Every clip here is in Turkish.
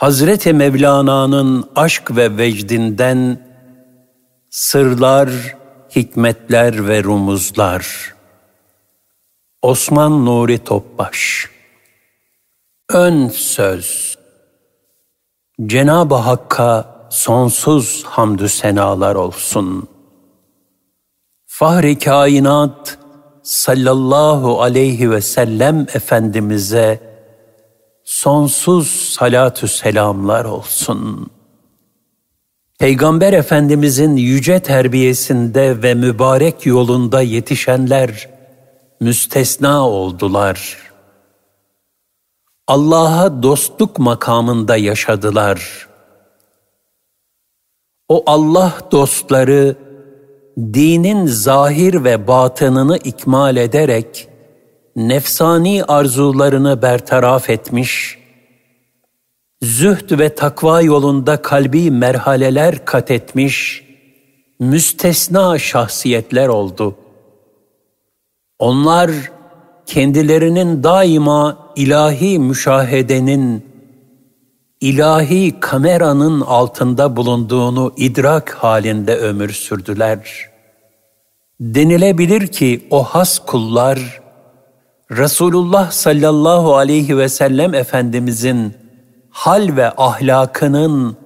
Hazreti Mevlana'nın aşk ve vecdinden sırlar, hikmetler ve rumuzlar. Osman Nuri Topbaş Ön söz Cenab-ı Hakk'a sonsuz hamdü senalar olsun. Fahri kainat sallallahu aleyhi ve sellem Efendimiz'e sonsuz salatü selamlar olsun. Peygamber Efendimizin yüce terbiyesinde ve mübarek yolunda yetişenler müstesna oldular. Allah'a dostluk makamında yaşadılar. O Allah dostları dinin zahir ve batınını ikmal ederek nefsani arzularını bertaraf etmiş, zühd ve takva yolunda kalbi merhaleler kat etmiş, müstesna şahsiyetler oldu. Onlar kendilerinin daima ilahi müşahedenin, ilahi kameranın altında bulunduğunu idrak halinde ömür sürdüler. Denilebilir ki o has kullar, Resulullah sallallahu aleyhi ve sellem Efendimizin hal ve ahlakının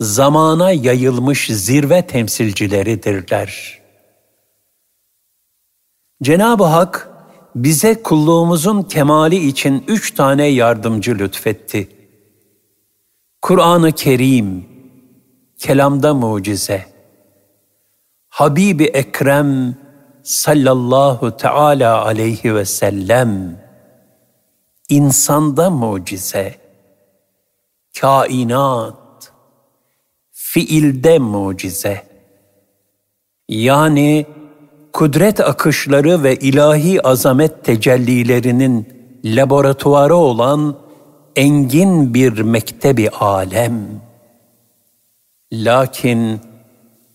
zamana yayılmış zirve temsilcileridirler. Cenab-ı Hak bize kulluğumuzun kemali için üç tane yardımcı lütfetti. Kur'an-ı Kerim, kelamda mucize, Habibi Ekrem sallallahu teala aleyhi ve sellem, insanda mucize, kainat, fiilde mucize. Yani kudret akışları ve ilahi azamet tecellilerinin laboratuvarı olan engin bir mektebi alem. Lakin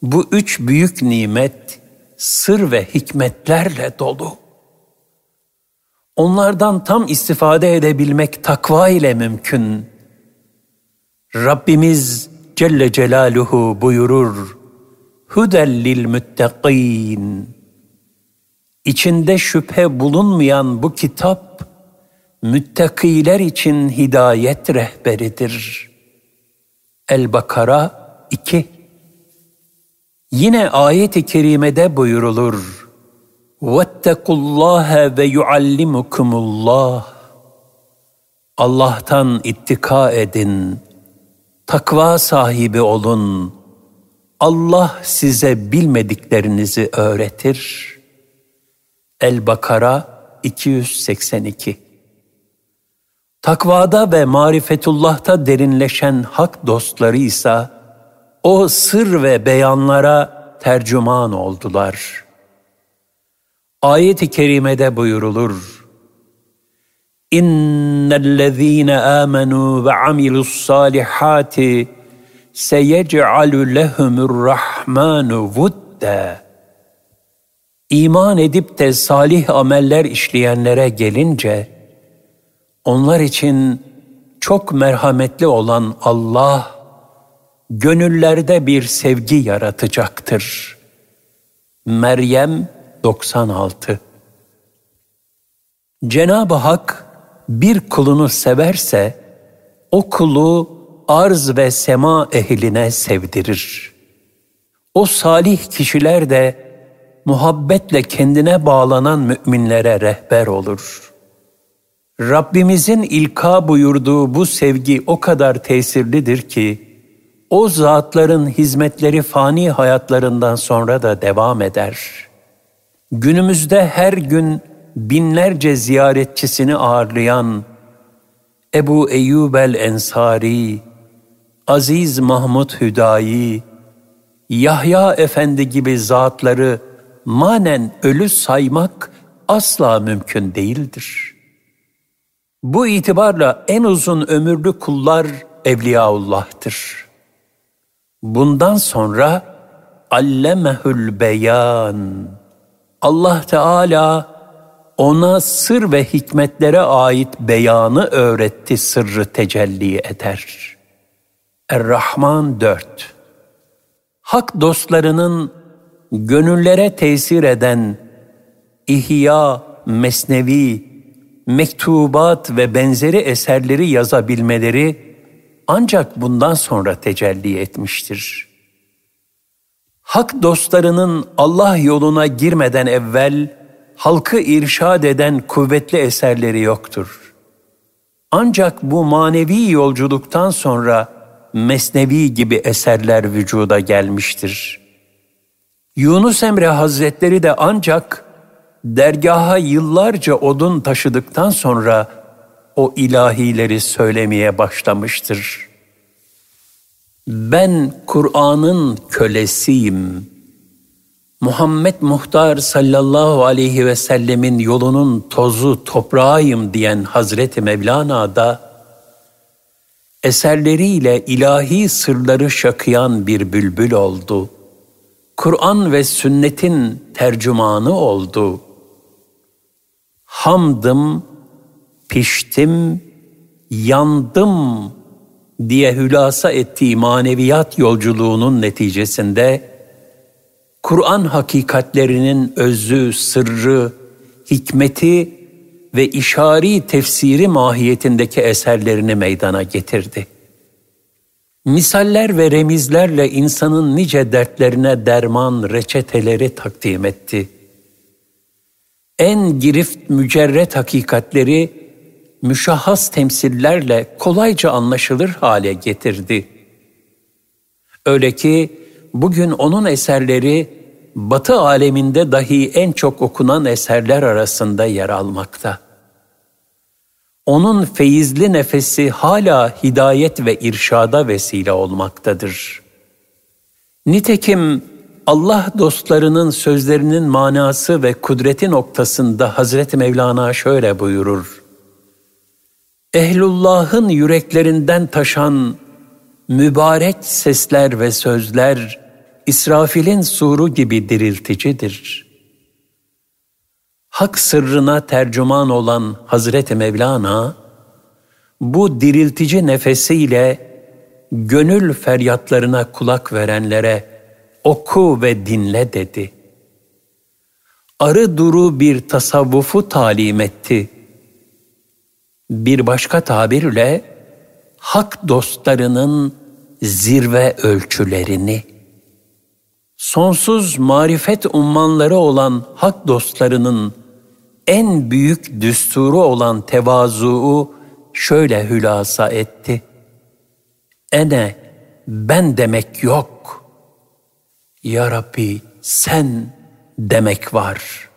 bu üç büyük nimet sır ve hikmetlerle dolu. Onlardan tam istifade edebilmek takva ile mümkün. Rabbimiz Celle Celaluhu buyurur, Hudellil müttekîn. İçinde şüphe bulunmayan bu kitap, müttakiler için hidayet rehberidir. El-Bakara 2 Yine ayet-i kerimede buyurulur. وَاتَّقُوا اللّٰهَ وَيُعَلِّمُكُمُ اللّٰهِ Allah'tan ittika edin, takva sahibi olun. Allah size bilmediklerinizi öğretir. El-Bakara 282 Takvada ve marifetullah'ta derinleşen hak dostları ise o sır ve beyanlara tercüman oldular. Ayet-i kerimede buyurulur. İnnellezîne âmenû ve amilussâlihâti seyec'alü lehumurrahmanu vudda. İman edip de salih ameller işleyenlere gelince, onlar için çok merhametli olan Allah, gönüllerde bir sevgi yaratacaktır. Meryem 96 Cenab-ı Hak bir kulunu severse, o kulu arz ve sema ehline sevdirir. O salih kişiler de muhabbetle kendine bağlanan müminlere rehber olur. Rabbimizin ilka buyurduğu bu sevgi o kadar tesirlidir ki, o zatların hizmetleri fani hayatlarından sonra da devam eder. Günümüzde her gün binlerce ziyaretçisini ağırlayan Ebu Eyyub el-Ensari, Aziz Mahmud Hüdayi, Yahya Efendi gibi zatları manen ölü saymak asla mümkün değildir. Bu itibarla en uzun ömürlü kullar Evliyaullah'tır. Bundan sonra allemehül beyan. Allah Teala ona sır ve hikmetlere ait beyanı öğretti sırrı tecelli eder. Er-Rahman 4 Hak dostlarının gönüllere tesir eden İhya, Mesnevi, mektubat ve benzeri eserleri yazabilmeleri ancak bundan sonra tecelli etmiştir. Hak dostlarının Allah yoluna girmeden evvel halkı irşad eden kuvvetli eserleri yoktur. Ancak bu manevi yolculuktan sonra Mesnevi gibi eserler vücuda gelmiştir. Yunus Emre Hazretleri de ancak dergaha yıllarca odun taşıdıktan sonra o ilahileri söylemeye başlamıştır. Ben Kur'an'ın kölesiyim. Muhammed Muhtar sallallahu aleyhi ve sellemin yolunun tozu toprağıyım diyen Hazreti Mevlana da eserleriyle ilahi sırları şakıyan bir bülbül oldu. Kur'an ve sünnetin tercümanı oldu. Hamdım, piştim, yandım diye hülasa ettiği maneviyat yolculuğunun neticesinde Kur'an hakikatlerinin özü, sırrı, hikmeti ve işari tefsiri mahiyetindeki eserlerini meydana getirdi. Misaller ve remizlerle insanın nice dertlerine derman reçeteleri takdim etti. En girift mücerret hakikatleri müşahhas temsillerle kolayca anlaşılır hale getirdi. Öyle ki bugün onun eserleri Batı aleminde dahi en çok okunan eserler arasında yer almakta. Onun feyizli nefesi hala hidayet ve irşada vesile olmaktadır. Nitekim Allah dostlarının sözlerinin manası ve kudreti noktasında Hazreti Mevlana şöyle buyurur. Ehlullah'ın yüreklerinden taşan mübarek sesler ve sözler İsrafil'in suru gibi dirilticidir. Hak sırrına tercüman olan Hazreti Mevlana, bu diriltici nefesiyle gönül feryatlarına kulak verenlere oku ve dinle dedi. Arı duru bir tasavvufu talim etti. Bir başka tabirle hak dostlarının zirve ölçülerini sonsuz marifet ummanları olan hak dostlarının en büyük düsturu olan tevazuu şöyle hülasa etti. Ene ben demek yok. Ya Rabbi sen demek var.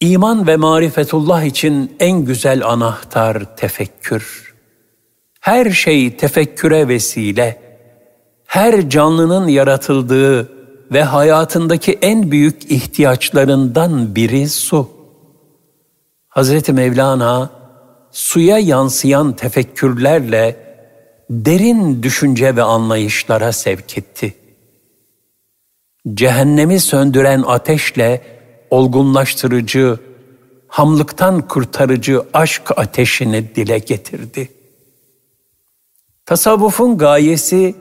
İman ve marifetullah için en güzel anahtar tefekkür. Her şey tefekküre vesile her canlının yaratıldığı ve hayatındaki en büyük ihtiyaçlarından biri su. Hazreti Mevlana suya yansıyan tefekkürlerle derin düşünce ve anlayışlara sevk etti. Cehennemi söndüren ateşle olgunlaştırıcı, hamlıktan kurtarıcı aşk ateşini dile getirdi. Tasavvufun gayesi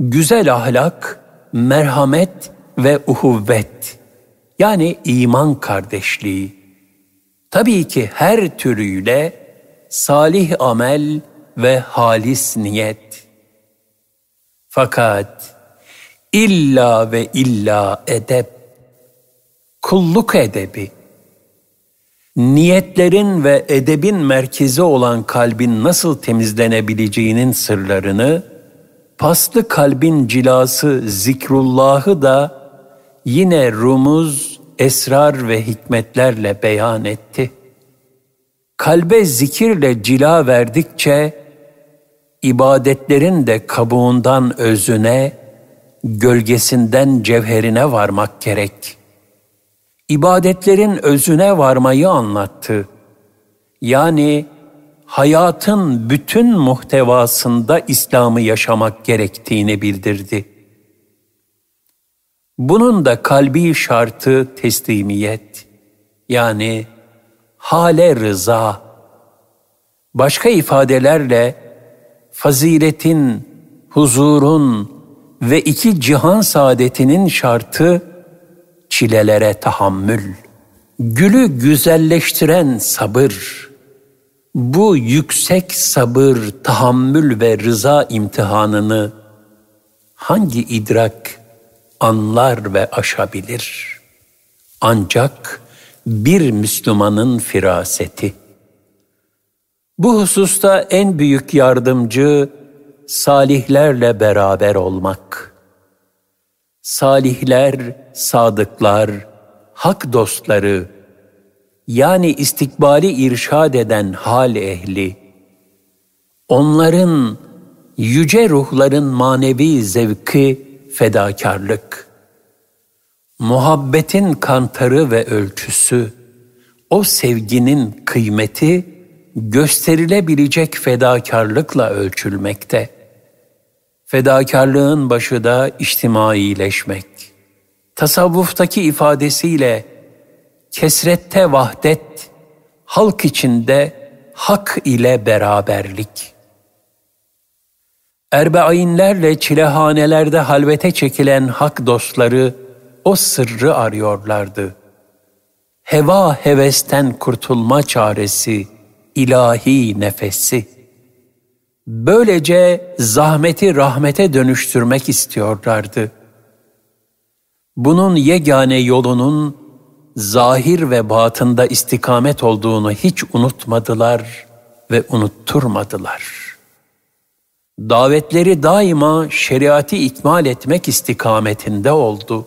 güzel ahlak, merhamet ve uhuvvet yani iman kardeşliği. Tabii ki her türüyle salih amel ve halis niyet. Fakat illa ve illa edep, kulluk edebi, niyetlerin ve edebin merkezi olan kalbin nasıl temizlenebileceğinin sırlarını paslı kalbin cilası zikrullahı da yine rumuz, esrar ve hikmetlerle beyan etti. Kalbe zikirle cila verdikçe, ibadetlerin de kabuğundan özüne, gölgesinden cevherine varmak gerek. İbadetlerin özüne varmayı anlattı. Yani hayatın bütün muhtevasında İslam'ı yaşamak gerektiğini bildirdi. Bunun da kalbi şartı teslimiyet, yani hale rıza. Başka ifadelerle faziletin, huzurun ve iki cihan saadetinin şartı çilelere tahammül. Gülü güzelleştiren sabır. Bu yüksek sabır, tahammül ve rıza imtihanını hangi idrak anlar ve aşabilir? Ancak bir Müslümanın firaseti. Bu hususta en büyük yardımcı salihlerle beraber olmak. Salihler, sadıklar, hak dostları, yani istikbali irşad eden hal ehli, onların yüce ruhların manevi zevki fedakarlık, muhabbetin kantarı ve ölçüsü, o sevginin kıymeti gösterilebilecek fedakarlıkla ölçülmekte. Fedakarlığın başı da içtimaileşmek. Tasavvuftaki ifadesiyle kesrette vahdet, halk içinde hak ile beraberlik. Erbeainlerle çilehanelerde halvete çekilen hak dostları o sırrı arıyorlardı. Heva hevesten kurtulma çaresi, ilahi nefesi. Böylece zahmeti rahmete dönüştürmek istiyorlardı. Bunun yegane yolunun zahir ve batında istikamet olduğunu hiç unutmadılar ve unutturmadılar. Davetleri daima şeriatı ikmal etmek istikametinde oldu.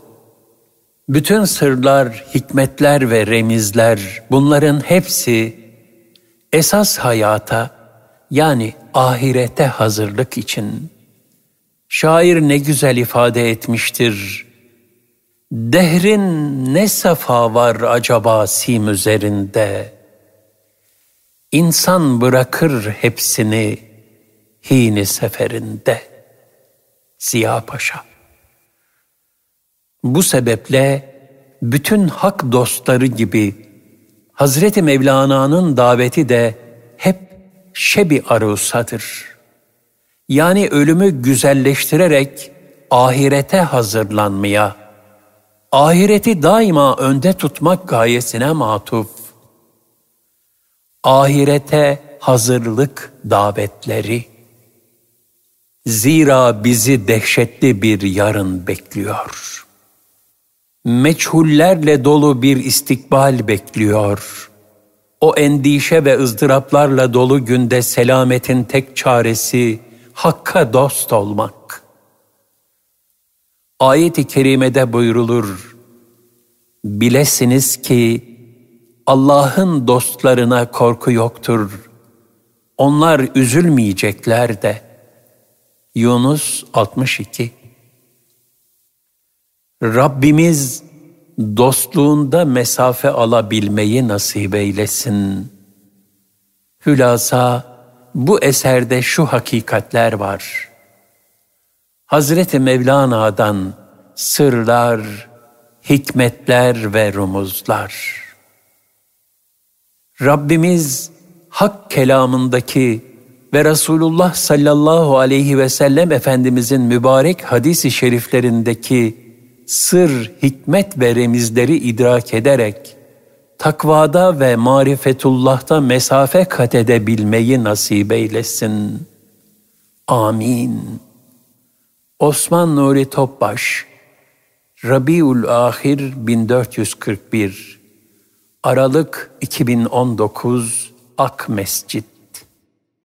Bütün sırlar, hikmetler ve remizler bunların hepsi esas hayata yani ahirete hazırlık için. Şair ne güzel ifade etmiştir. Dehrin ne safa var acaba sim üzerinde? İnsan bırakır hepsini hini seferinde. Ziya Paşa. Bu sebeple bütün hak dostları gibi Hazreti Mevlana'nın daveti de şebi arusadır. Yani ölümü güzelleştirerek ahirete hazırlanmaya, ahireti daima önde tutmak gayesine matuf. Ahirete hazırlık davetleri. Zira bizi dehşetli bir yarın bekliyor. Meçhullerle dolu bir istikbal bekliyor. O endişe ve ızdıraplarla dolu günde selametin tek çaresi Hakk'a dost olmak. Ayet-i kerimede buyrulur. Bilesiniz ki Allah'ın dostlarına korku yoktur. Onlar üzülmeyecekler de. Yunus 62 Rabbimiz dostluğunda mesafe alabilmeyi nasip eylesin. Hülasa bu eserde şu hakikatler var. Hazreti Mevlana'dan sırlar, hikmetler ve rumuzlar. Rabbimiz hak kelamındaki ve Resulullah sallallahu aleyhi ve sellem Efendimizin mübarek hadisi şeriflerindeki sır, hikmet ve remizleri idrak ederek takvada ve marifetullah'ta mesafe kat edebilmeyi nasip eylesin. Amin. Osman Nuri Topbaş Rabiul Ahir 1441 Aralık 2019 Ak Mescid